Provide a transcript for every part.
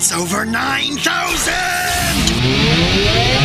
It's over 9,000!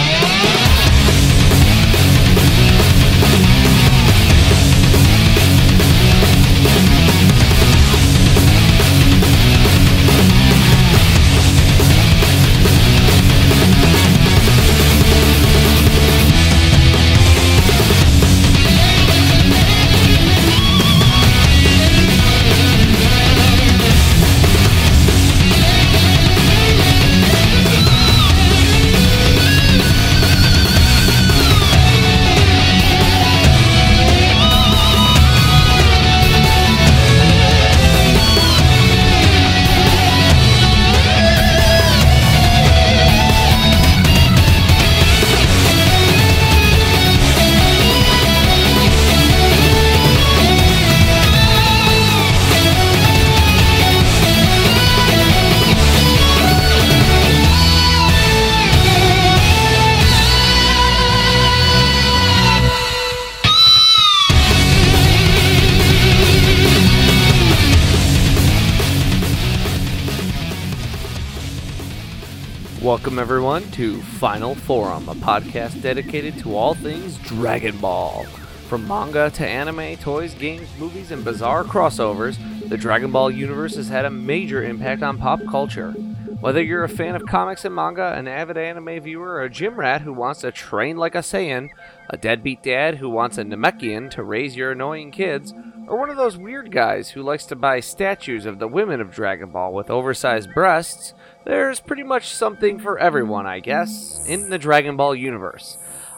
To Final Forum, a podcast dedicated to all things Dragon Ball. From manga to anime, toys, games, movies, and bizarre crossovers, the Dragon Ball universe has had a major impact on pop culture. Whether you're a fan of comics and manga, an avid anime viewer, or a gym rat who wants to train like a Saiyan, a deadbeat dad who wants a Namekian to raise your annoying kids, or one of those weird guys who likes to buy statues of the women of Dragon Ball with oversized breasts, there's pretty much something for everyone, I guess, in the Dragon Ball universe.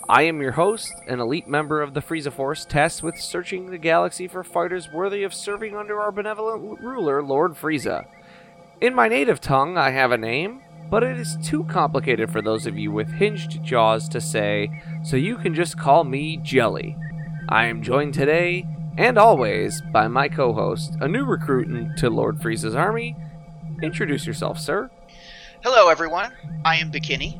I am your host, an elite member of the Frieza Force tasked with searching the galaxy for fighters worthy of serving under our benevolent ruler, Lord Frieza. In my native tongue, I have a name, but it is too complicated for those of you with hinged jaws to say, so you can just call me Jelli. I am joined today, and always, by my co host, a new recruit to Lord Frieza's army. Introduce yourself, sir. Hello, everyone. I am Bekinney,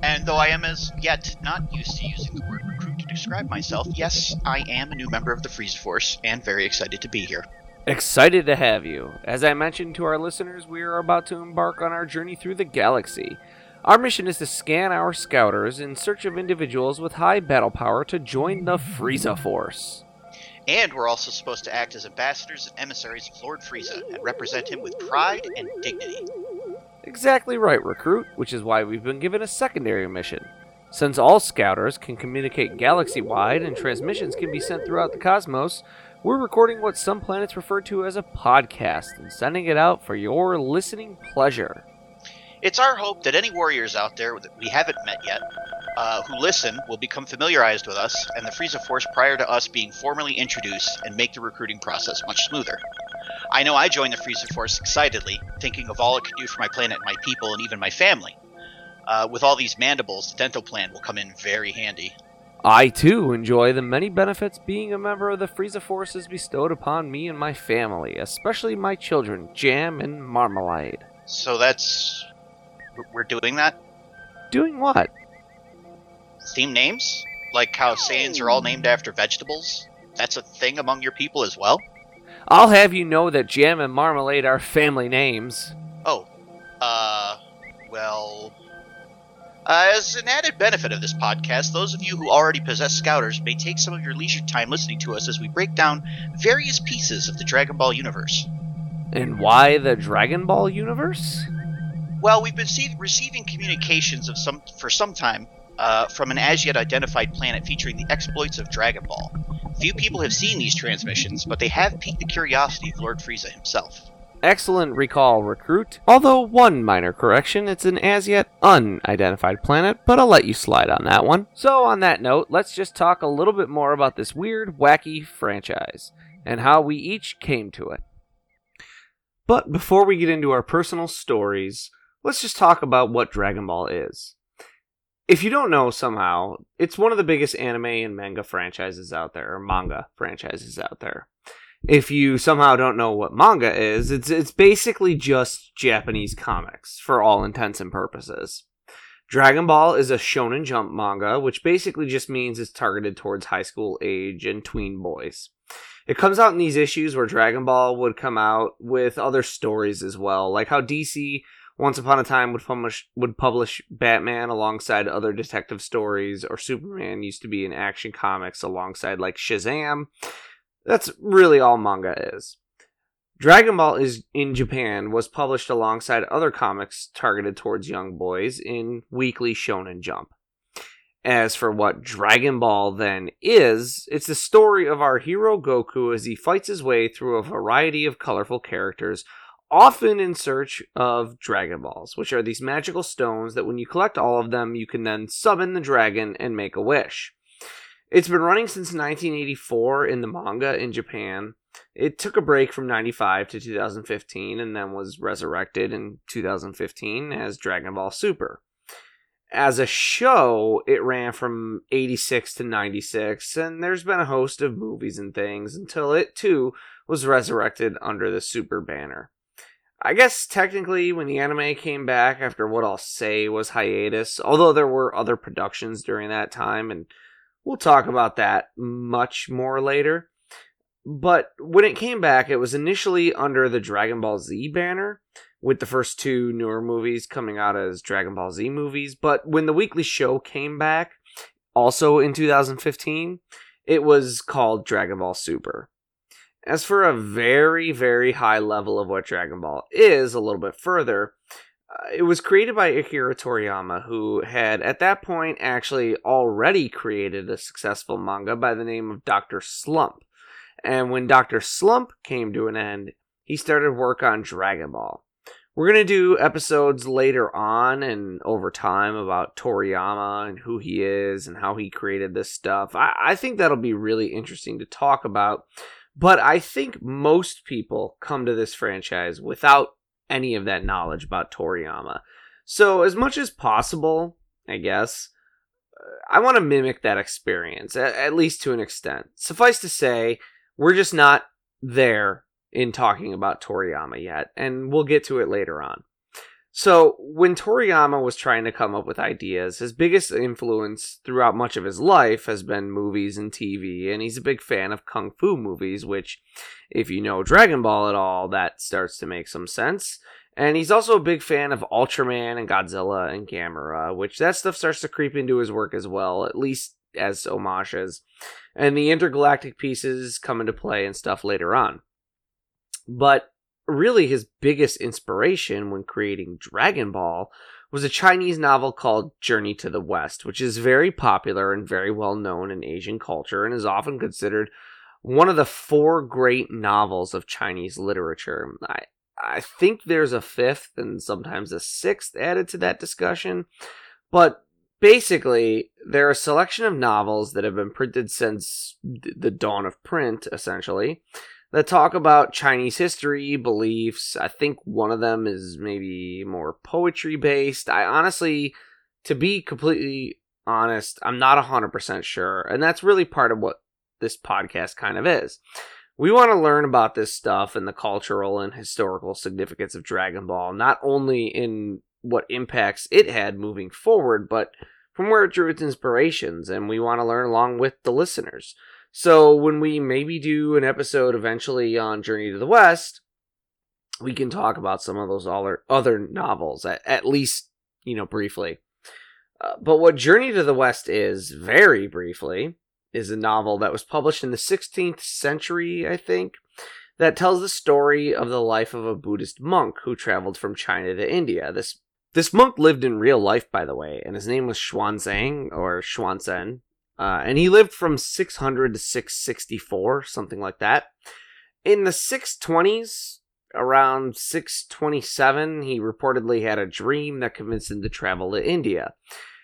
and though I am as yet not used to using the word recruit to describe myself, yes, I am a new member of the Frieza Force and very excited to be here. Excited to have you. As I mentioned to our listeners, we are about to embark on our journey through the galaxy. Our mission is to scan our scouters in search of individuals with high battle power to join the Frieza Force. And we're also supposed to act as ambassadors and emissaries of Lord Frieza and represent him with pride and dignity. Exactly right, recruit, which is why we've been given a secondary mission. Since all scouters can communicate galaxy wide and transmissions can be sent throughout the cosmos, we're recording what some planets refer to as a podcast and sending it out for your listening pleasure. It's our hope that any warriors out there that we haven't met yet, uh, who listen, will become familiarized with us and the Frieza Force prior to us being formally introduced and make the recruiting process much smoother. I know I joined the Frieza Force excitedly, thinking of all it could do for my planet, my people, and even my family. Uh, with all these mandibles, the dental plan will come in very handy. I too enjoy the many benefits being a member of the Frieza Force has bestowed upon me and my family, especially my children, Jam and Marmalade. So that's. We're doing that? Doing what? Theme names? Like how Saiyans are all named after vegetables? That's a thing among your people as well? I'll have you know that Jam and Marmalade are family names. Oh, uh, well. Uh, as an added benefit of this podcast, those of you who already possess Scouters may take some of your leisure time listening to us as we break down various pieces of the Dragon Ball universe. And why the Dragon Ball universe? Well, we've been see- receiving communications of some for some time uh, from an as yet identified planet featuring the exploits of Dragon Ball. Few people have seen these transmissions, but they have piqued the curiosity of Lord Frieza himself. Excellent recall, recruit. Although, one minor correction, it's an as yet unidentified planet, but I'll let you slide on that one. So, on that note, let's just talk a little bit more about this weird, wacky franchise and how we each came to it. But before we get into our personal stories, let's just talk about what Dragon Ball is. If you don't know somehow, it's one of the biggest anime and manga franchises out there, or manga franchises out there. If you somehow don't know what manga is, it's it's basically just Japanese comics for all intents and purposes. Dragon Ball is a shonen jump manga, which basically just means it's targeted towards high school age and tween boys. It comes out in these issues where Dragon Ball would come out with other stories as well, like how DC Once Upon a Time would publish would publish Batman alongside other detective stories, or Superman used to be in Action Comics alongside like Shazam. That's really all manga is. Dragon Ball is in Japan was published alongside other comics targeted towards young boys in Weekly Shonen Jump. As for what Dragon Ball then is, it's the story of our hero Goku as he fights his way through a variety of colorful characters, often in search of Dragon Balls, which are these magical stones that when you collect all of them, you can then summon the dragon and make a wish. It's been running since 1984 in the manga in Japan. It took a break from 95 to 2015 and then was resurrected in 2015 as Dragon Ball Super as a show, it ran from 86 to 96, and there's been a host of movies and things until it too was resurrected under the Super banner. I guess technically, when the anime came back after what I'll say was hiatus, although there were other productions during that time, and we'll talk about that much more later. But when it came back, it was initially under the Dragon Ball Z banner, with the first two newer movies coming out as Dragon Ball Z movies. But when the weekly show came back, also in 2015, it was called Dragon Ball Super. As for a very, very high level of what Dragon Ball is, a little bit further, uh, it was created by Akira Toriyama, who had at that point actually already created a successful manga by the name of Dr. Slump. And when Dr. Slump came to an end, he started work on Dragon Ball. We're going to do episodes later on and over time about Toriyama and who he is and how he created this stuff. I, I think that'll be really interesting to talk about. But I think most people come to this franchise without any of that knowledge about Toriyama. So, as much as possible, I guess, I want to mimic that experience, at, least to an extent. Suffice to say, we're just not there in talking about Toriyama yet, and we'll get to it later on. So, when Toriyama was trying to come up with ideas, his biggest influence throughout much of his life has been movies and TV, and he's a big fan of kung fu movies, which, if you know Dragon Ball at all, that starts to make some sense. And he's also a big fan of Ultraman and Godzilla and Gamera, which that stuff starts to creep into his work as well, at least as homages. And the intergalactic pieces come into play and stuff later on. But really, his biggest inspiration when creating Dragon Ball was a Chinese novel called Journey to the West, which is very popular and very well known in Asian culture and is often considered one of the four great novels of Chinese literature. I, I think there's a fifth and sometimes a sixth added to that discussion, but basically, they're a selection of novels that have been printed since the dawn of print, essentially, that talk about Chinese history, beliefs. I think one of them is maybe more poetry based. I honestly, to be completely honest, I'm not 100% sure. And that's really part of what this podcast kind of is. We want to learn about this stuff and the cultural and historical significance of Dragon Ball, not only in what impacts it had moving forward, but from where it drew its inspirations. And we want to learn along with the listeners. So when we maybe do an episode eventually on Journey to the West, we can talk about some of those other other novels at, at least you know briefly. Uh, but what Journey to the West is, very briefly, is a novel that was published in the 16th century, I think, that tells the story of the life of a Buddhist monk who traveled from China to India. This this monk lived in real life, by the way, and his name was Xuanzang or Xuanzhen, uh, and he lived from 600 to 664, something like that. In the 620s, around 627, he reportedly had a dream that convinced him to travel to India.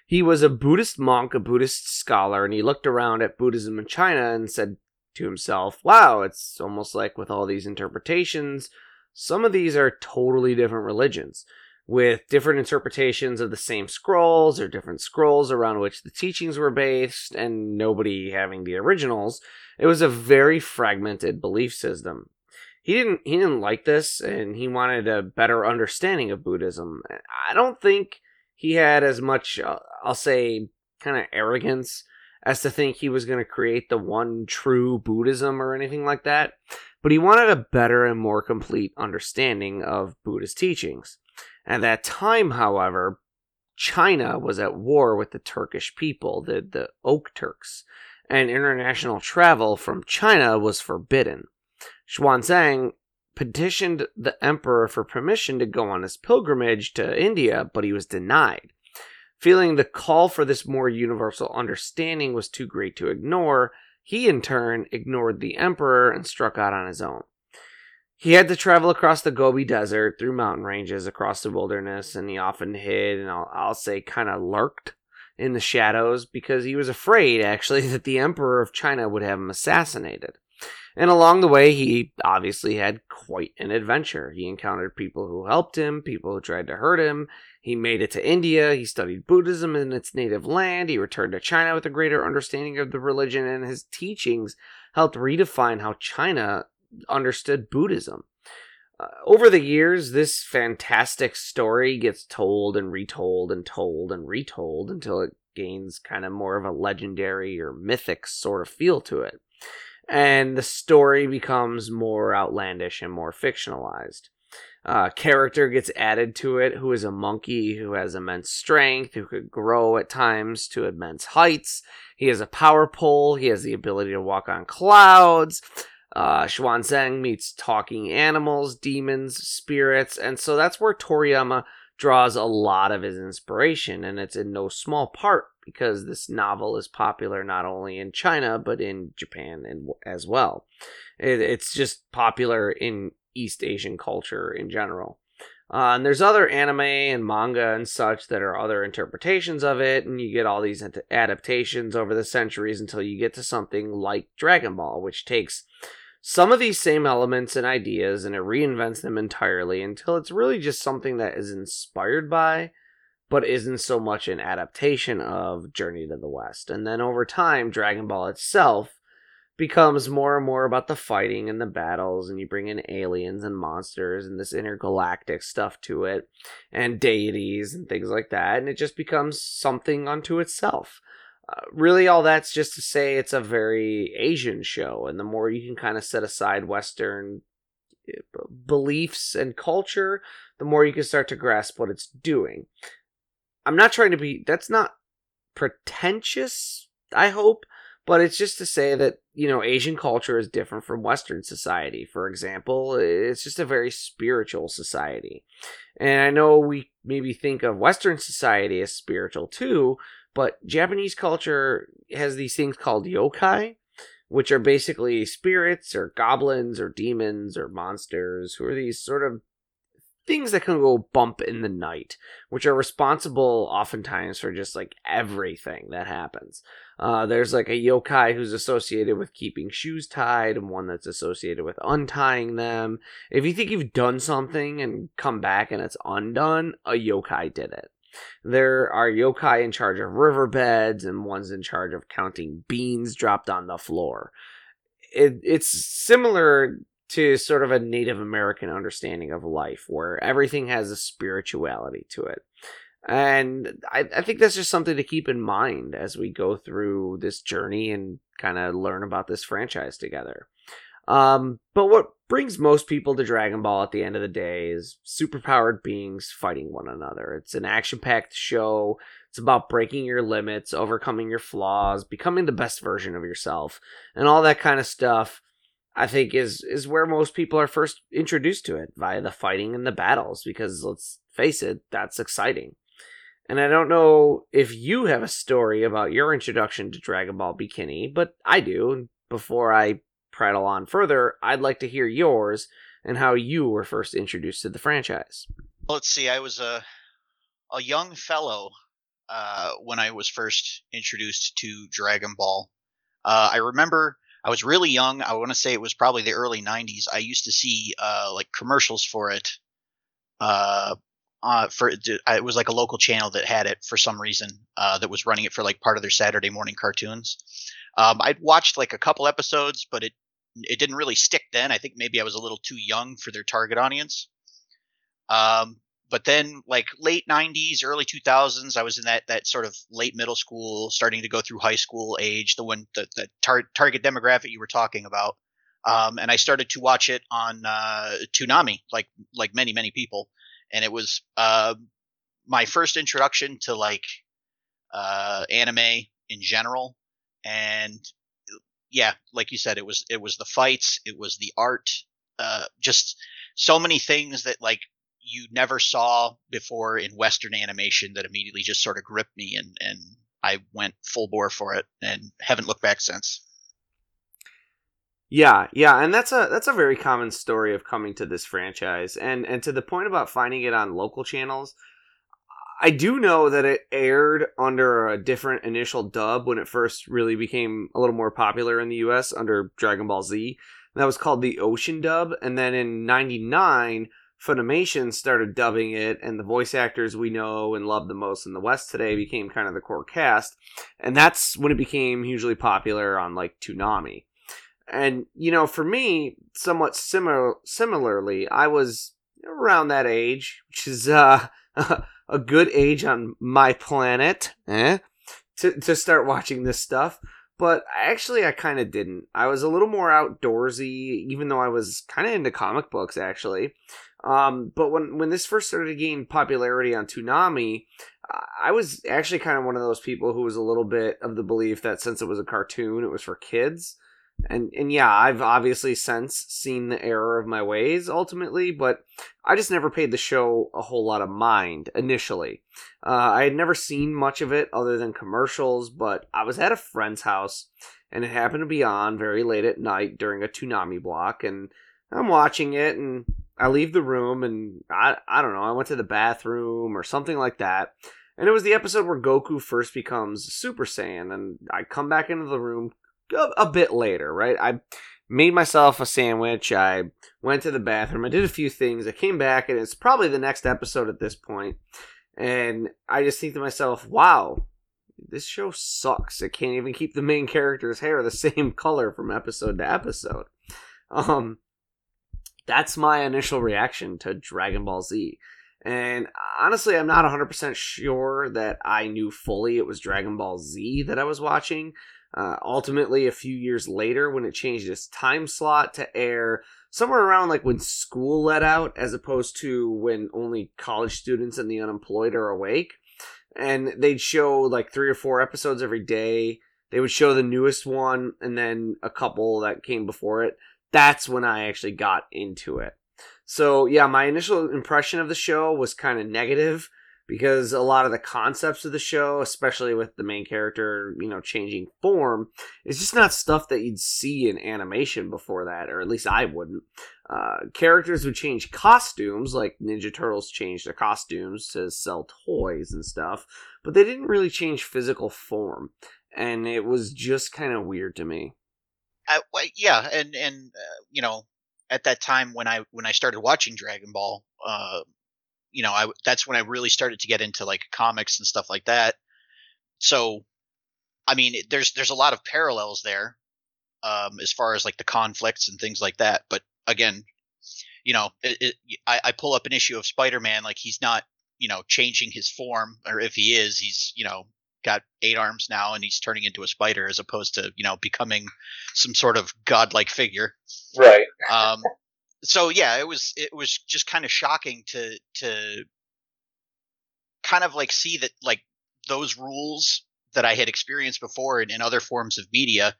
He was a Buddhist monk, a Buddhist scholar, and he looked around at Buddhism in China and said to himself, Wow, it's almost like with all these interpretations, some of these are totally different religions with different interpretations of the same scrolls or different scrolls around which the teachings were based and nobody having the originals it was a very fragmented belief system. He didn't he didn't like this and he wanted a better understanding of buddhism. I don't think he had as much uh, i'll say kind of arrogance as to think he was going to create the one true buddhism or anything like that but he wanted a better and more complete understanding of buddhist teachings At that time, however, China was at war with the Turkish people, the, the Göktürks, and international travel from China was forbidden. Xuanzang petitioned the emperor for permission to go on his pilgrimage to India, but he was denied. Feeling the call for this more universal understanding was too great to ignore, he in turn ignored the emperor and struck out on his own. He had to travel across the Gobi Desert, through mountain ranges, across the wilderness, and he often hid and I'll, I'll say kind of lurked in the shadows because he was afraid, actually, that the Emperor of China would have him assassinated. And along the way, he obviously had quite an adventure. He encountered people who helped him, people who tried to hurt him. He made it to India. He studied Buddhism in its native land. He returned to China with a greater understanding of the religion, and his teachings helped redefine how China understood Buddhism. Uh, over the years, this fantastic story gets told and retold and told and retold until it gains kind of more of a legendary or mythic sort of feel to it. And the story becomes more outlandish and more fictionalized. Uh, character gets added to it who is a monkey who has immense strength, who could grow at times to immense heights. He has a power pole, he has the ability to walk on clouds. Uh, Xuanzang meets talking animals, demons, spirits, and so that's where Toriyama draws a lot of his inspiration, and it's in no small part because this novel is popular not only in China but in Japan and as well. It, it's just popular in East Asian culture in general. Uh, and there's other anime and manga and such that are other interpretations of it, and you get all these adaptations over the centuries until you get to something like Dragon Ball, which takes some of these same elements and ideas and it reinvents them entirely until it's really just something that is inspired by but isn't so much an adaptation of Journey to the West. And then over time, Dragon Ball itself becomes more and more about the fighting and the battles, and you bring in aliens and monsters and this intergalactic stuff to it, and deities and things like that, and it just becomes something unto itself really, all that's just to say it's a very Asian show, and the more you can kind of set aside Western eh, beliefs and culture, the more you can start to grasp what it's doing. I'm not trying to be, that's not pretentious, I hope, but it's just to say that, you know, Asian culture is different from Western society. For example, it's just a very spiritual society. And I know we maybe think of Western society as spiritual too, but Japanese culture has these things called yokai, which are basically spirits or goblins or demons or monsters who are these sort of things that can go bump in the night, which are responsible oftentimes for just like everything that happens. Uh, there's like a yokai who's associated with keeping shoes tied, and one that's associated with untying them. If you think you've done something and come back and it's undone, a yokai did it. There are yokai in charge of riverbeds, and one's in charge of counting beans dropped on the floor. It, it's similar to sort of a Native American understanding of life, where everything has a spirituality to it. And I, I think that's just something to keep in mind as we go through this journey and kind of learn about this franchise together. Um, but what brings most people to Dragon Ball at the end of the day is superpowered beings fighting one another. It's an action packed show. It's about breaking your limits, overcoming your flaws, becoming the best version of yourself, and all that kind of stuff. I think is is where most people are first introduced to it via the fighting and the battles because let's face it, that's exciting. And I don't know if you have a story about your introduction to Dragon Ball Bekinney, but I do. Before I prattle on further, I'd like to hear yours and how you were first introduced to the franchise. Let's see. I was a a young fellow uh, when I was first introduced to Dragon Ball. Uh, I remember I was really young. I want to say it was probably the early '90s. I used to see uh, like commercials for it. Uh, uh, for it was like a local channel that had it for some reason uh, that was running it for like part of their Saturday morning cartoons. Um, I'd watched like a couple episodes, but it it didn't really stick then. I think maybe I was a little too young for their target audience. Um, but then like late 90s early 2000s i was in that that sort of late middle school starting to go through high school age the one the, the tar- target demographic you were talking about um, and i started to watch it on uh, Toonami like like many many people and it was uh, my first introduction to like uh, anime in general. And yeah, like you said, it was it was the fights, it was the art, uh, just so many things that like you never saw before in Western animation that immediately just sort of gripped me, and and I went full bore for it, and haven't looked back since. Yeah, yeah, and that's a that's a very common story of coming to this franchise, and and to the point about finding it on local channels. I do know that it aired under a different initial dub when it first really became a little more popular in the US under Dragon Ball Z. That was called the Ocean dub, and then in '99, Funimation started dubbing it, and the voice actors we know and love the most in the West today became kind of the core cast, and that's when it became hugely popular on like Toonami. And you know, for me, somewhat similar similarly, I was around that age, which is uh, a good age on my planet, eh? To to start watching this stuff. But actually, I kind of didn't. I was a little more outdoorsy, even though I was kind of into comic books, actually. Um, but when when this first started to gain popularity on Toonami, I was actually kind of one of those people who was a little bit of the belief that since it was a cartoon, it was for kids and and yeah, I've obviously since seen the error of my ways ultimately, but I just never paid the show a whole lot of mind initially. Uh, I had never seen much of it other than commercials, but I was at a friend's house and it happened to be on very late at night during a Toonami block, and I'm watching it and I leave the room and I I don't know, I went to the bathroom or something like that. And it was the episode where Goku first becomes Super Saiyan, and I come back into the room a, bit later, right? I made myself a sandwich. I went to the bathroom. I did a few things. I came back, and it's probably the next episode at this point. And I just think to myself, wow, this show sucks. It can't even keep the main character's hair the same color from episode to episode. Um, that's my initial reaction to Dragon Ball Z. And honestly, I'm not 100% sure that I knew fully it was Dragon Ball Z that I was watching. Uh, ultimately, a few years later, when it changed its time slot to air somewhere around like when school let out, as opposed to when only college students and the unemployed are awake, and they'd show like three or four episodes every day. They would show the newest one and then a couple that came before it. That's when I actually got into it. So, yeah, my initial impression of the show was kind of negative because a lot of the concepts of the show, especially with the main character, you know, changing form, is just not stuff that you'd see in animation before that, or at least I wouldn't. Uh, characters would change costumes, like Ninja Turtles changed their costumes to sell toys and stuff, but they didn't really change physical form, and it was just kind of weird to me. Uh, well, yeah, and and uh, you know, at that time when I when I started watching Dragon Ball, uh, you know, I that's when I really started to get into like comics and stuff like that. So, I mean, there's there's a lot of parallels there, um, as far as like the conflicts and things like that. But again, you know, it, it, I, I pull up an issue of Spider-Man, like he's not, you know, changing his form, or if he is, he's, you know, got eight arms now and he's turning into a spider as opposed to, you know, becoming some sort of godlike figure. Right. Um, so yeah, it was it was just kind of shocking to to kind of like see that like those rules that I had experienced before in, in other forms of media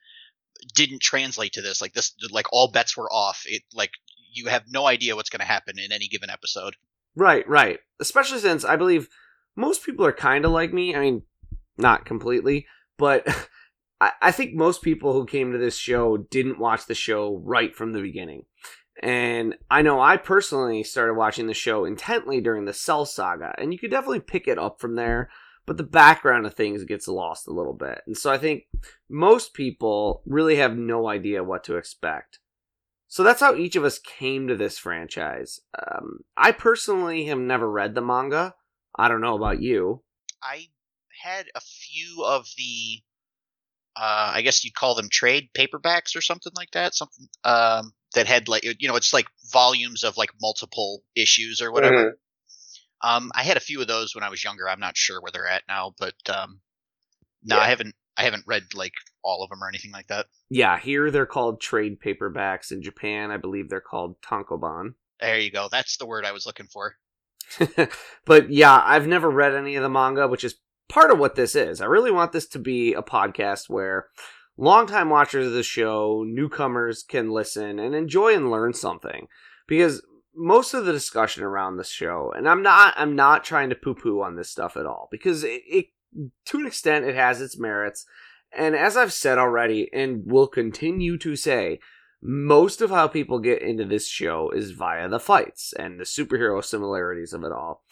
didn't translate to this. Like this, like all bets were off. It like you have no idea what's going to happen in any given episode. Right, right. Especially since I believe most people are kind of like me. I mean, not completely, but I, I think most people who came to this show didn't watch the show right from the beginning. And I know I personally started watching the show intently during the Cell Saga, and you could definitely pick it up from there, but the background of things gets lost a little bit. And so I think most people really have no idea what to expect. So that's how each of us came to this franchise. Um, I personally have never read the manga. I don't know about you. I had a few of the, uh, I guess you'd call them trade paperbacks or something like that. Something. Um, that had like you know it's like volumes of like multiple issues or whatever. Mm-hmm. Um, I had a few of those when I was younger. I'm not sure where they're at now, but um, no, yeah. I haven't. I haven't read like all of them or anything like that. Yeah, here they're called trade paperbacks. In Japan, I believe they're called tankobon. There you go. That's the word I was looking for. but yeah, I've never read any of the manga, which is part of what this is. I really want this to be a podcast where longtime watchers of the show, newcomers can listen and enjoy and learn something. Because most of the discussion around this show, and I'm not I'm not trying to poo-poo on this stuff at all, because it, it to an extent it has its merits. And as I've said already, and will continue to say, most of how people get into this show is via the fights and the superhero similarities of it all.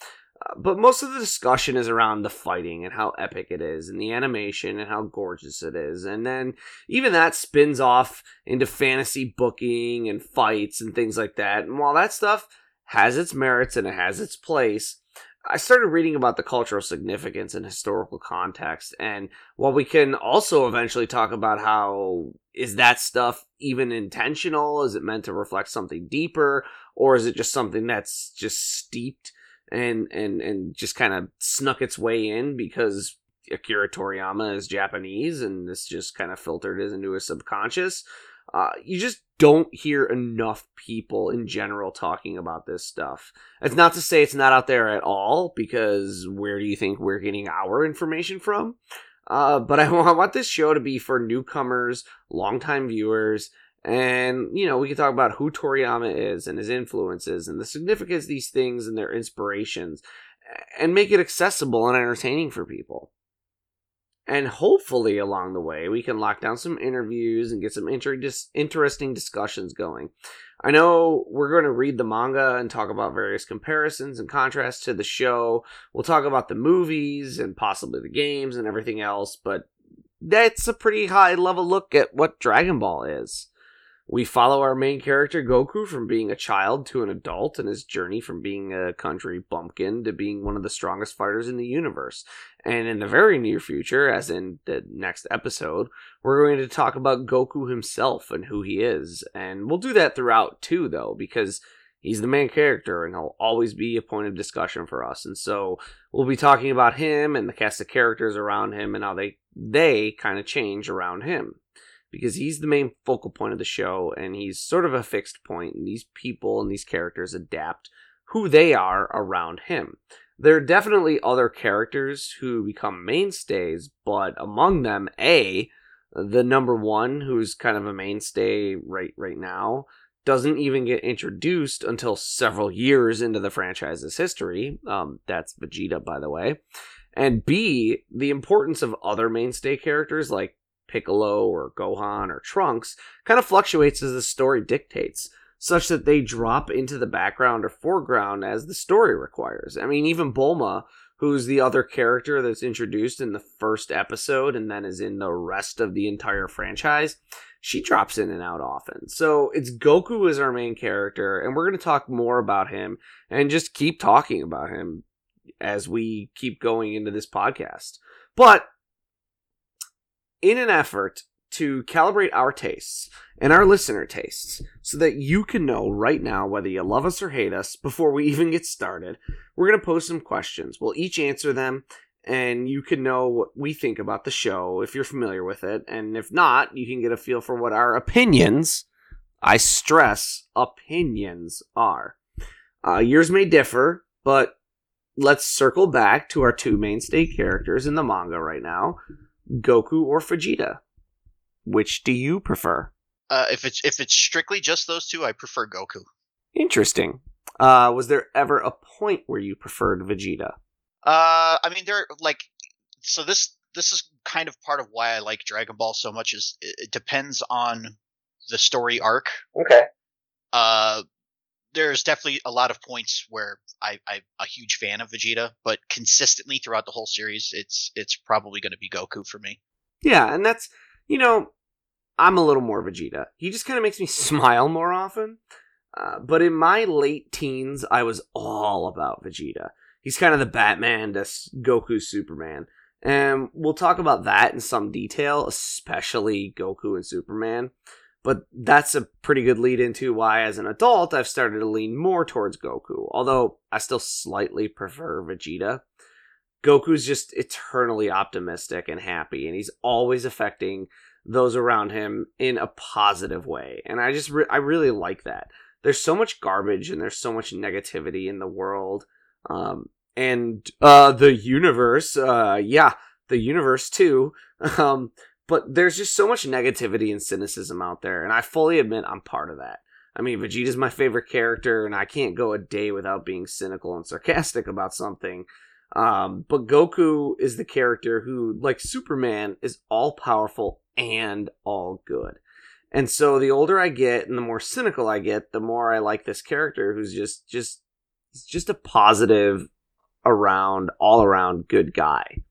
But most of the discussion is around the fighting and how epic it is, and the animation and how gorgeous it is. And then even that spins off into fantasy booking and fights and things like that. And while that stuff has its merits and it has its place, I started reading about the cultural significance and historical context. And while we can also eventually talk about how is that stuff even intentional? Is it meant to reflect something deeper? Or is it just something that's just steeped and and and just kind of snuck its way in because Akira Toriyama is Japanese and this just kind of filtered into his subconscious? Uh, you just don't hear enough people in general talking about this stuff. It's not to say it's not out there at all, because where do you think we're getting our information from? Uh, but I want this show to be for newcomers, longtime viewers, and you know we can talk about who Toriyama is and his influences and the significance of these things and their inspirations, and make it accessible and entertaining for people. And hopefully, along the way, we can lock down some interviews and get some inter- interesting discussions going. I know we're going to read the manga and talk about various comparisons and contrasts to the show. We'll talk about the movies and possibly the games and everything else, but that's a pretty high level look at what Dragon Ball is. We follow our main character Goku from being a child to an adult and his journey from being a country bumpkin to being one of the strongest fighters in the universe. And in the very near future, as in the next episode, we're going to talk about Goku himself and who he is. And we'll do that throughout too, though, because he's the main character and he'll always be a point of discussion for us. And so we'll be talking about him and the cast of characters around him and how they they kind of change around him because he's the main focal point of the show and he's sort of a fixed point and these people and these characters adapt who they are around him. There are definitely other characters who become mainstays but among them a the number one who's kind of a mainstay right right now doesn't even get introduced until several years into the franchise's history. Um, that's vegeta by the way. And b the importance of other mainstay characters like Piccolo or Gohan or Trunks kind of fluctuates as the story dictates, such that they drop into the background or foreground as the story requires. I mean, even Bulma, who's the other character that's introduced in the first episode and then is in the rest of the entire franchise, she drops in and out often. So it's Goku is our main character, and we're going to talk more about him and just keep talking about him as we keep going into this podcast. But in an effort to calibrate our tastes and our listener tastes so that you can know right now whether you love us or hate us before we even get started. We're going to post some questions. We'll each answer them and you can know what we think about the show if you're familiar with it. And if not, you can get a feel for what our opinions, I stress, opinions are. Uh, yours may differ, but let's circle back to our two mainstay characters in the manga right now Goku or Vegeta? Which do you prefer? Uh, if it's if it's strictly just those two, I prefer Goku. Interesting. Uh, was there ever a point where you preferred Vegeta? Uh, I mean, there like so this this is kind of part of why I like Dragon Ball so much. Is it depends on the story arc. Okay. Uh, there's definitely a lot of points where I, I'm a huge fan of Vegeta, but consistently throughout the whole series, it's it's probably going to be Goku for me. Yeah, and that's you know, I'm a little more Vegeta. He just kind of makes me smile more often. Uh, but in my late teens, I was all about Vegeta. He's kind of the Batman to Goku Superman. And we'll talk about that in some detail, especially Goku and Superman. But that's a pretty good lead into why, as an adult, I've started to lean more towards Goku, although I still slightly prefer Vegeta. Goku's just eternally optimistic and happy, and he's always affecting those around him in a positive way. And I just, re- I really like that. There's so much garbage and there's so much negativity in the world. Um, and uh, the universe, uh, yeah, the universe too. Um, but there's just so much negativity and cynicism out there, and I fully admit I'm part of that. I mean, Vegeta's my favorite character, and I can't go a day without being cynical and sarcastic about something. Um, but Goku is the character who, like Superman, is all powerful and all good. And so the older I get and the more cynical I get, the more I like this character who's just just just a positive around all around good guy.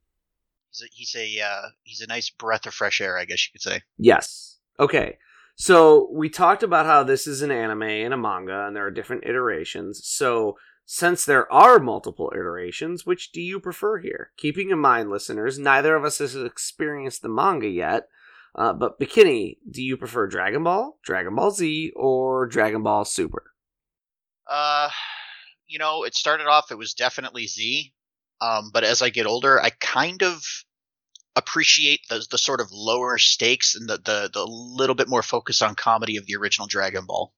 He's a he's a, uh, he's a nice breath of fresh air, I guess you could say. Yes. Okay. So we talked about how this is an anime and a manga and there are different iterations. So since there are multiple iterations, which do you prefer here? Keeping in mind, listeners, neither of us has experienced the manga yet. Uh, but Bekinney, do you prefer Dragon Ball, Dragon Ball Z, or Dragon Ball Super? Uh, you know, it started off it was definitely Z, um, but as I get older, I kind of appreciate the the sort of lower stakes and the the the little bit more focus on comedy of the original Dragon Ball.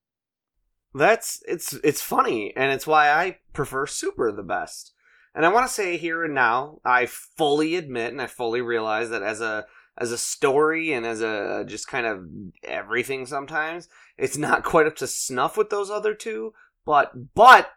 That's it's it's funny, and it's why I prefer Super the best. And I want to say here and now, I fully admit and I fully realize that as a as a story and as a just kind of everything sometimes, it's not quite up to snuff with those other two. But but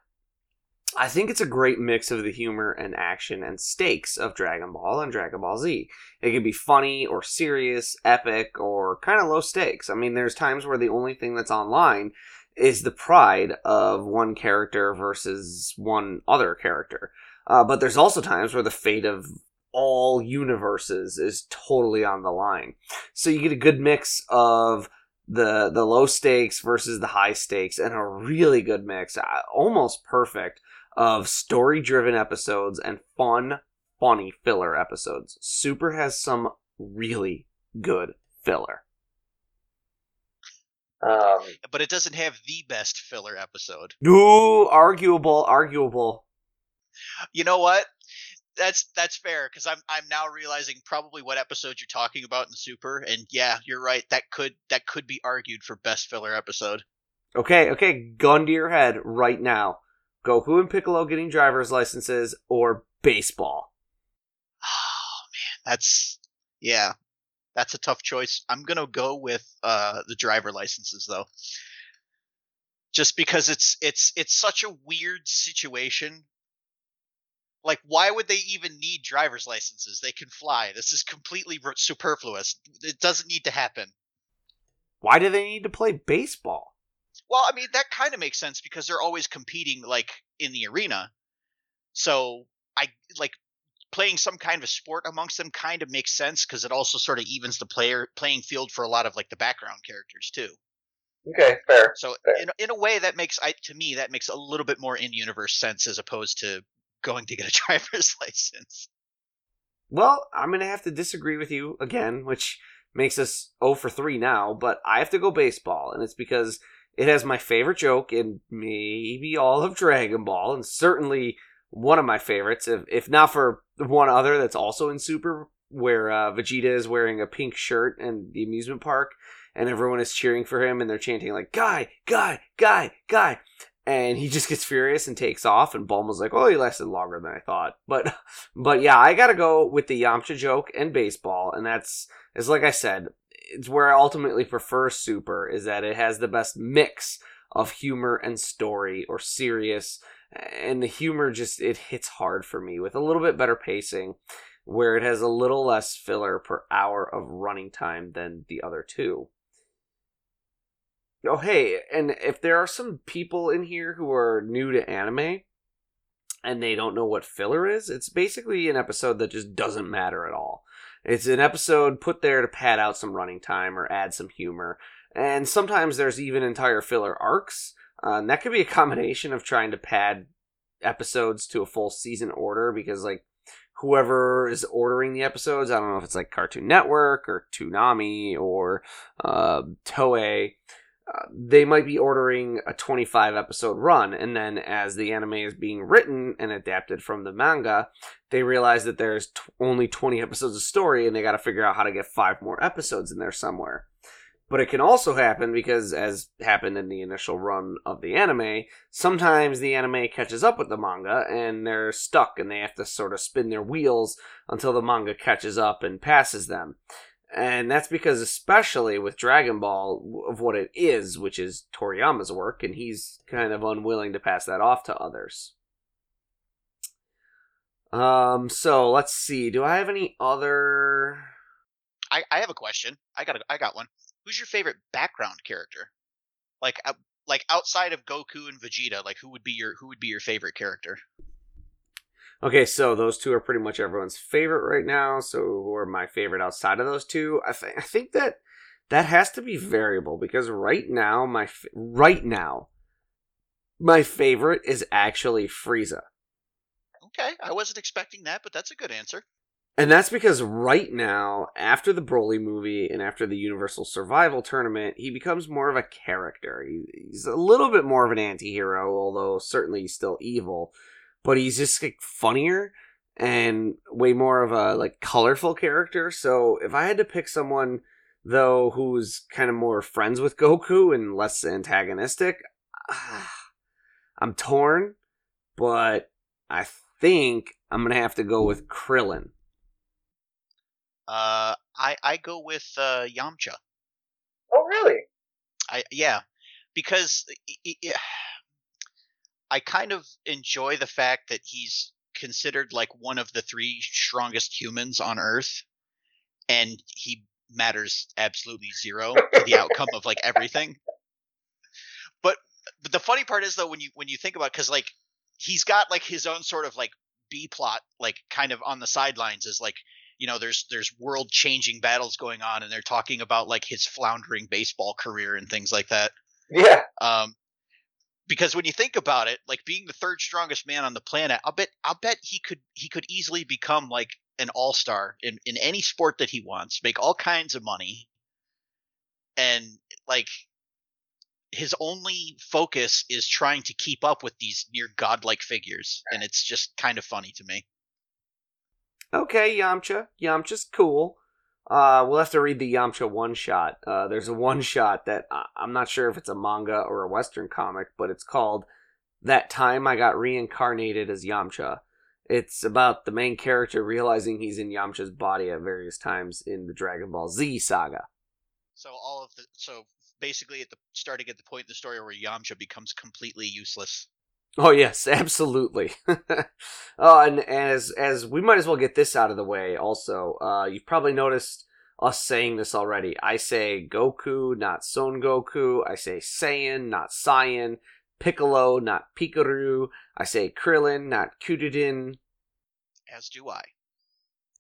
I think it's a great mix of the humor and action and stakes of Dragon Ball and Dragon Ball Z. It can be funny or serious, epic, or kind of low stakes. I mean, there's times where the only thing that's online is the pride of one character versus one other character. Uh, but there's also times where the fate of all universes is totally on the line. So you get a good mix of the the low stakes versus the high stakes and a really good mix, uh, almost perfect of story driven episodes and fun, funny filler episodes. Super has some really good filler. Um, but it doesn't have the best filler episode. No, arguable, arguable. You know what? That's that's fair because I'm I'm now realizing probably what episode you're talking about in Super, and yeah, you're right. That could that could be argued for best filler episode. Okay, okay, gun to your head right now. Goku and Piccolo getting driver's licenses or baseball? Oh man, that's yeah, that's a tough choice. I'm gonna go with uh, the driver licenses though, just because it's it's it's such a weird situation. Like, why would they even need driver's licenses? They can fly. This is completely superfluous. It doesn't need to happen. Why do they need to play baseball? Well, I mean that kind of makes sense because they're always competing like in the arena. So I like playing some kind of sport amongst them kind of makes sense because it also sort of evens the player playing field for a lot of like the background characters too. Okay, fair. So fair. in in a way that makes I to me that makes a little bit more in universe sense as opposed to going to get a driver's license. Well, I'm gonna have to disagree with you again, which makes us 0 for 3 now, but I have to go baseball, and it's because it has my favorite joke in maybe all of Dragon Ball, and certainly one of my favorites, if, if not for one other that's also in Super, where uh, Vegeta is wearing a pink shirt in the amusement park, and everyone is cheering for him, and they're chanting like "Guy, Guy, Guy, Guy," and he just gets furious and takes off. And Bulma's like, "Oh, he lasted longer than I thought." But, but yeah, I gotta go with the Yamcha joke and baseball, and that's is like I said, it's where I ultimately prefer Super is that it has the best mix of humor and story or serious and the humor just it hits hard for me with a little bit better pacing where it has a little less filler per hour of running time than the other two. Oh hey, and if there are some people in here who are new to anime and they don't know what filler is, it's basically an episode that just doesn't matter at all. It's an episode put there to pad out some running time or add some humor. And sometimes there's even entire filler arcs. Uh, that could be a combination of trying to pad episodes to a full season order because, like, whoever is ordering the episodes, I don't know if it's like Cartoon Network or Toonami or uh, Toei, uh, they might be ordering a 25 episode run and then as the anime is being written and adapted from the manga they realize that there's t- only 20 episodes of story and they got to figure out how to get five more episodes in there somewhere But it can also happen because, as happened in the initial run of the anime, sometimes the anime catches up with the manga and they're stuck and they have to sort of spin their wheels until the manga catches up and passes them. And that's because, especially with Dragon Ball, of what it is, which is Toriyama's work, and he's kind of unwilling to pass that off to others. Um, so let's see. Do I have any other? I, I have a question. I got a, I got one. Who's your favorite background character? Like uh, like outside of Goku and Vegeta, like who would be your who would be your favorite character? Okay, so those two are pretty much everyone's favorite right now. So who are my favorite outside of those two? I think I think that that has to be variable because right now my f- right now my favorite is actually Frieza. Okay, I wasn't expecting that, but that's a good answer. And that's because right now, after the Broly movie and after the Universal Survival Tournament, he becomes more of a character. He, he's a little bit more of an anti-hero, although certainly he's still evil. But he's just like funnier and way more of a like colorful character. So if I had to pick someone though who's kind of more friends with Goku and less antagonistic, I'm torn, but I think I'm gonna have to go with Krillin. Uh, I I go with uh, Yamcha. Oh, really? I yeah, because i i I kind of enjoy the fact that he's considered like one of the three strongest humans on Earth, and he matters absolutely zero to the outcome of like everything. But, but the funny part is though when you when you think about because like he's got like his own sort of like B plot like kind of on the sidelines is like you know there's there's world changing battles going on and they're talking about like his floundering baseball career and things like that. Yeah. Um, because when you think about it, like being the third strongest man on the planet, I'll bet I'll bet he could he could easily become like an all star in in any sport that he wants, make all kinds of money, and like his only focus is trying to keep up with these near godlike figures, and it's just kind of funny to me. Okay, Yamcha. Yamcha's cool. Uh, we'll have to read the Yamcha one shot. Uh, there's a one shot that uh, I'm not sure if it's a manga or a Western comic, but it's called "That Time I Got Reincarnated as Yamcha." It's about the main character realizing he's in Yamcha's body at various times in the Dragon Ball Z saga. So all of the so basically at the starting at the point in the story where Yamcha becomes completely useless. Oh yes, absolutely. oh, and as as we might as well get this out of the way. Also, uh, you've probably noticed us saying this already. I say Goku, not Son Goku. I say Saiyan, not Saiyan. Piccolo, not Pikachu. I say Krillin, not Kuririn. As do I.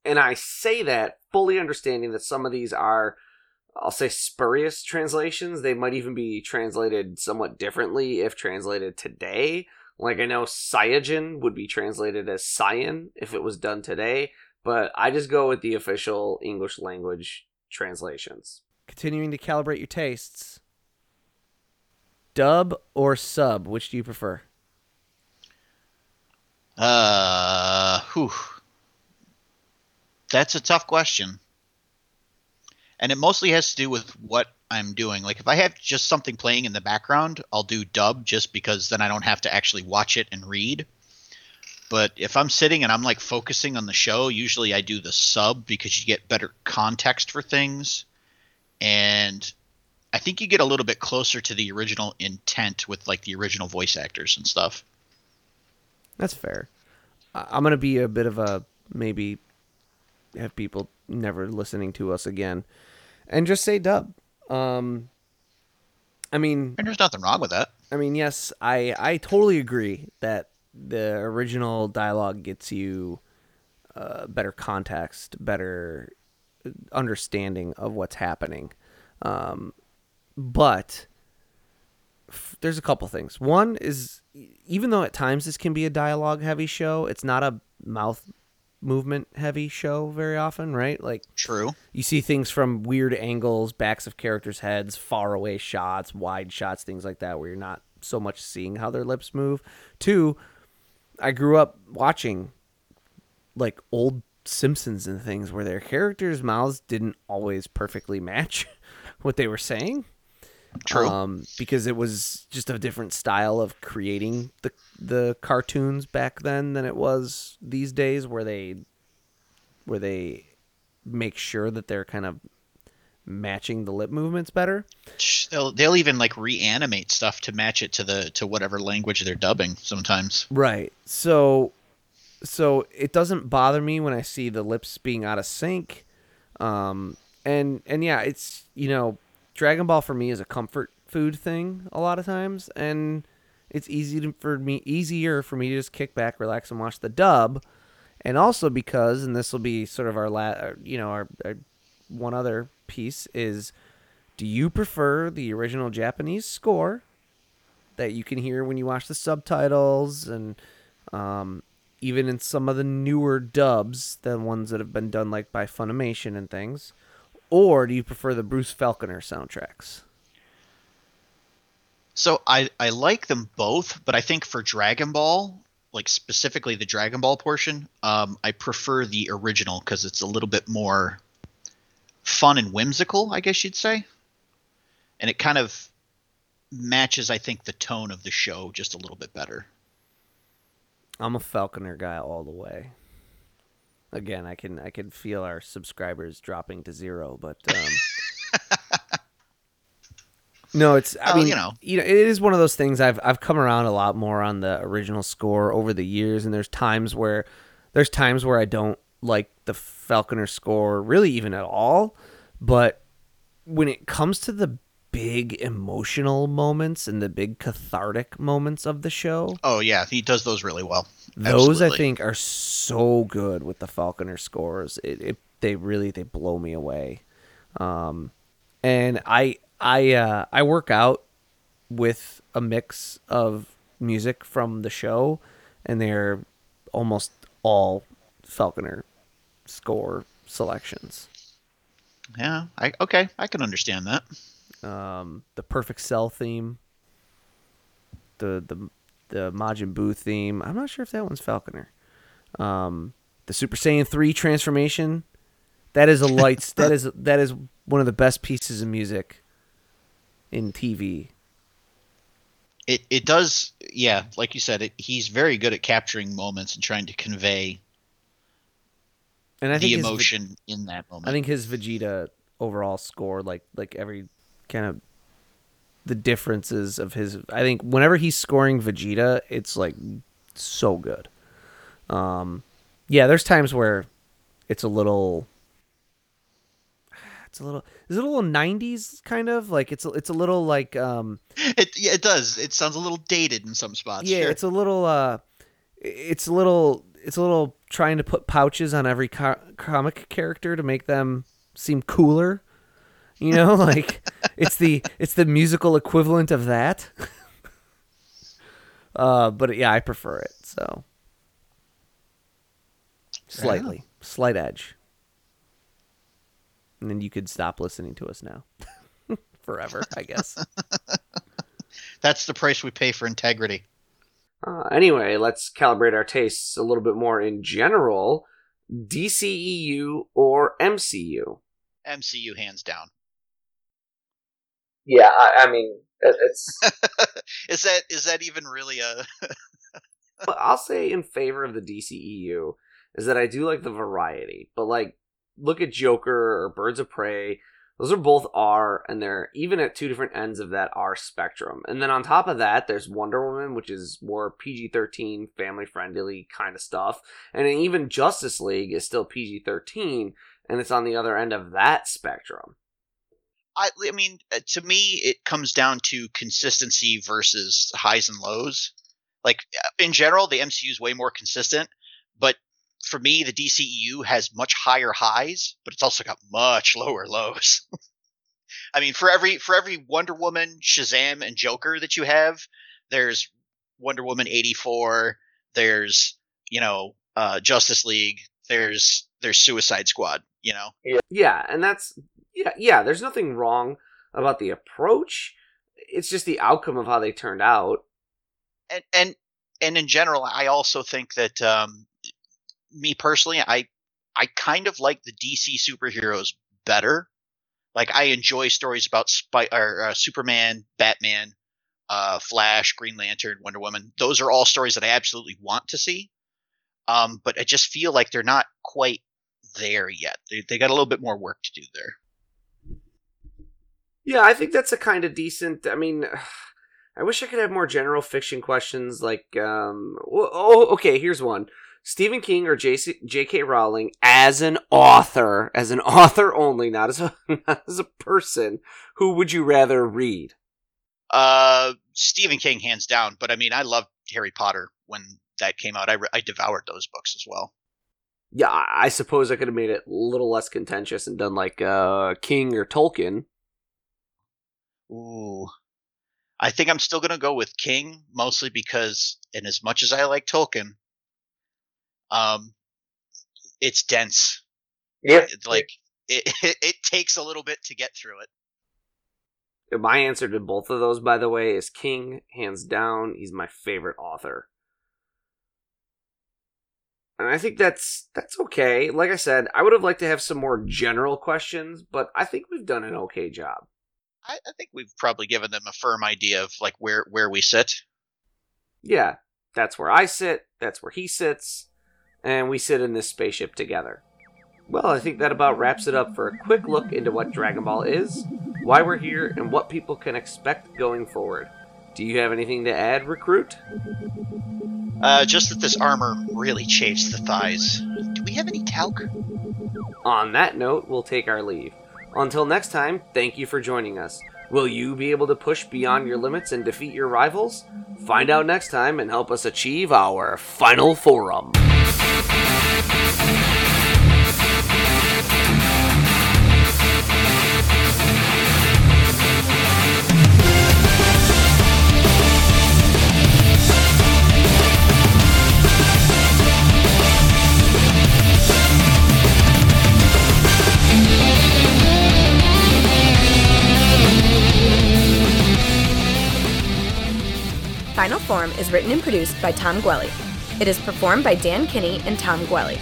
And I say that fully understanding that some of these are, I'll say, spurious translations. They might even be translated somewhat differently if translated today. Like I know Saiyajin would be translated as Saiyan if it was done today, but I just go with the official English language translations. Continuing to calibrate your tastes. Dub or sub, which do you prefer? Uh, whew. That's a tough question. And it mostly has to do with what I'm doing. Like if I have just something playing in the background, I'll do dub just because then I don't have to actually watch it and read. But if I'm sitting and I'm like focusing on the show, usually I do the sub because you get better context for things. And I think you get a little bit closer to the original intent with like the original voice actors and stuff. That's fair. I'm gonna be a bit of a maybe have people never listening to us again, and just say dub. Um, I mean, And there's nothing wrong with that. I mean, yes, I I totally agree that the original dialogue gets you uh, better context, better understanding of what's happening. Um, but f- there's a couple things. One is even though at times this can be a dialogue heavy show, it's not a mouth movement heavy show very often, right? Like True. you see things from weird angles, backs of characters' heads, far away shots, wide shots, things like that, where you're not so much seeing how their lips move. Two, I grew up watching like old Simpsons and things where their characters' mouths didn't always perfectly match what they were saying. True. Um, because it was just a different style of creating the the cartoons back then than it was these days, where they where they make sure that they're kind of matching the lip movements better. They'll they'll even like reanimate stuff to match it to the to whatever language they're dubbing sometimes. Right. So so it doesn't bother me when I see the lips being out of sync. Um and and yeah, it's you know, Dragon Ball for me is a comfort food thing a lot of times and it's easy to, for me easier for me to just kick back, relax and watch the dub. And also because and this will be sort of our last, you know, our, our one other piece is do you prefer the original Japanese score that you can hear when you watch the subtitles and um, even in some of the newer dubs, the ones that have been done like by Funimation and things, or do you prefer the Bruce Falconer soundtracks? So I I like them both, but I think for Dragon Ball, like specifically the Dragon Ball portion, um, I prefer the original because it's a little bit more fun and whimsical, I guess you'd say, and it kind of matches, I think, the tone of the show just a little bit better. I'm a Falconer guy all the way. Again, I can I can feel our subscribers dropping to zero, but um, no, it's I Well, mean you know. you know it is one of those things I've I've come around a lot more on the original score over the years, and there's times where there's times where I don't like the Falconer score really even at all, but when it comes to the big emotional moments and the big cathartic moments of the show, Oh yeah, he does those really well. those I think are so good with the Falconer scores. It, it they really they blow me away. Um, and I I uh, I work out with a mix of music from the show, and they're almost all Falconer score selections. Yeah, I okay, I can understand that. Um, the Perfect Cell theme, the the the Majin Buu theme. I'm not sure if that one's Falconer. Um, the Super Saiyan three transformation. That is a lights. that is that is one of the best pieces of music in TV. It it does, yeah, like you said, it, he's very good at capturing moments and trying to convey And I the think his, emotion in that moment. I think his Vegeta overall score, like like every kind of the differences of his. I think whenever he's scoring Vegeta, it's like so good. Um, yeah, there's times where it's a little. It's a little. Is it a little '90s kind of like it's a, it's a little like um it yeah, it does. It sounds a little dated in some spots. yeah sure. it's a little uh it's a little it's a little trying to put pouches on every co- comic character to make them seem cooler you know like it's the it's the musical equivalent of that uh but yeah i prefer it so slightly slight edge and then you could stop listening to us now forever i guess That's the price we pay for integrity. Uh, anyway, let's calibrate our tastes a little bit more in general. DCEU or MCU? MCU hands down. Yeah, I, I mean, it- it's. is that is that even really a But I'll say in favor of the DCEU is that I do like the variety. But like, look at Joker or Birds of Prey. Those are both R, and they're even at two different ends of that R spectrum. And then on top of that, there's Wonder Woman, which is more PG 13, family friendly kind of stuff. And even Justice League is still PG 13, and it's on the other end of that spectrum. I, I mean, uh, to me, it comes down to consistency versus highs and lows. Like in general, the MCU is way more consistent, but for me, the DCEU has much higher highs, but it's also got much lower lows. I mean, for every for every Wonder Woman, Shazam, and Joker that you have, there's Wonder Woman eighty four. There's you know uh, Justice League. There's there's Suicide Squad. You know, Yeah, and that's yeah, yeah. There's nothing wrong about the approach. It's just the outcome of how they turned out. and and and in general, I also think that um, me personally, I I kind of like the DC superheroes better. Like I enjoy stories about Spy- or, uh, Superman, Batman, uh, Flash, Green Lantern, Wonder Woman. Those are all stories that I absolutely want to see. Um, but I just feel like they're not quite there yet. They, they got a little bit more work to do there. Yeah, I think that's a kind of decent. I mean, I wish I could have more general fiction questions. Like, um, oh, okay, here's one: Stephen King or J.K. Rowling as an author, as an author only, not as a not as a person. Who would you rather read? Uh, Stephen King, hands down. But I mean, I loved Harry Potter when that came out. I re- I devoured those books as well. Yeah, I suppose I could have made it a little less contentious and done like uh, King or Tolkien. Ooh. I think I'm still going to go with King, mostly because, and as much as I like Tolkien, um, it's dense. Yeah. Like, it, it, it takes a little bit to get through it. My answer to both of those, by the way, is King, hands down. He's my favorite author. And I think that's that's okay. Like I said, I would have liked to have some more general questions, but I think we've done an okay job. I, I think we've probably given them a firm idea of like where where we sit. Yeah, that's where I sit. That's where he sits, and we sit in this spaceship together. Well, I think that about wraps it up for a quick look into what Dragon Ball is, why we're here, and what people can expect going forward. Do you have anything to add, Recruit? Uh, just that this armor really chafes the thighs. Do we have any talc? On that note, we'll take our leave. Until next time, thank you for joining us. Will you be able to push beyond your limits and defeat your rivals? Find out next time and help us achieve our final forum. Final Forum is written and produced by Tom Gwelly. It is performed by Dan Kinney and Tom Gwelly.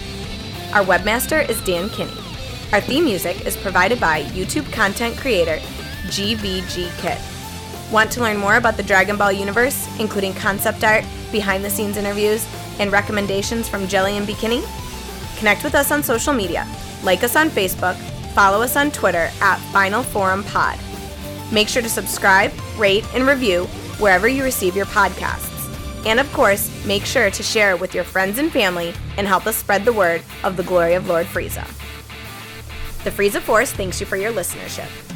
Our webmaster is Dan Kinney. Our theme music is provided by YouTube content creator GVG Kit. Want to learn more about the Dragon Ball universe, including concept art, behind the scenes interviews, and recommendations from Jelli and Bekinney? Connect with us on social media. Like us on Facebook, follow us on Twitter at Final Forum Pod. Make sure to subscribe, rate, and review wherever you receive your podcasts. And of course, make sure to share it with your friends and family and help us spread the word of the glory of Lord Frieza. The Frieza Force thanks you for your listenership.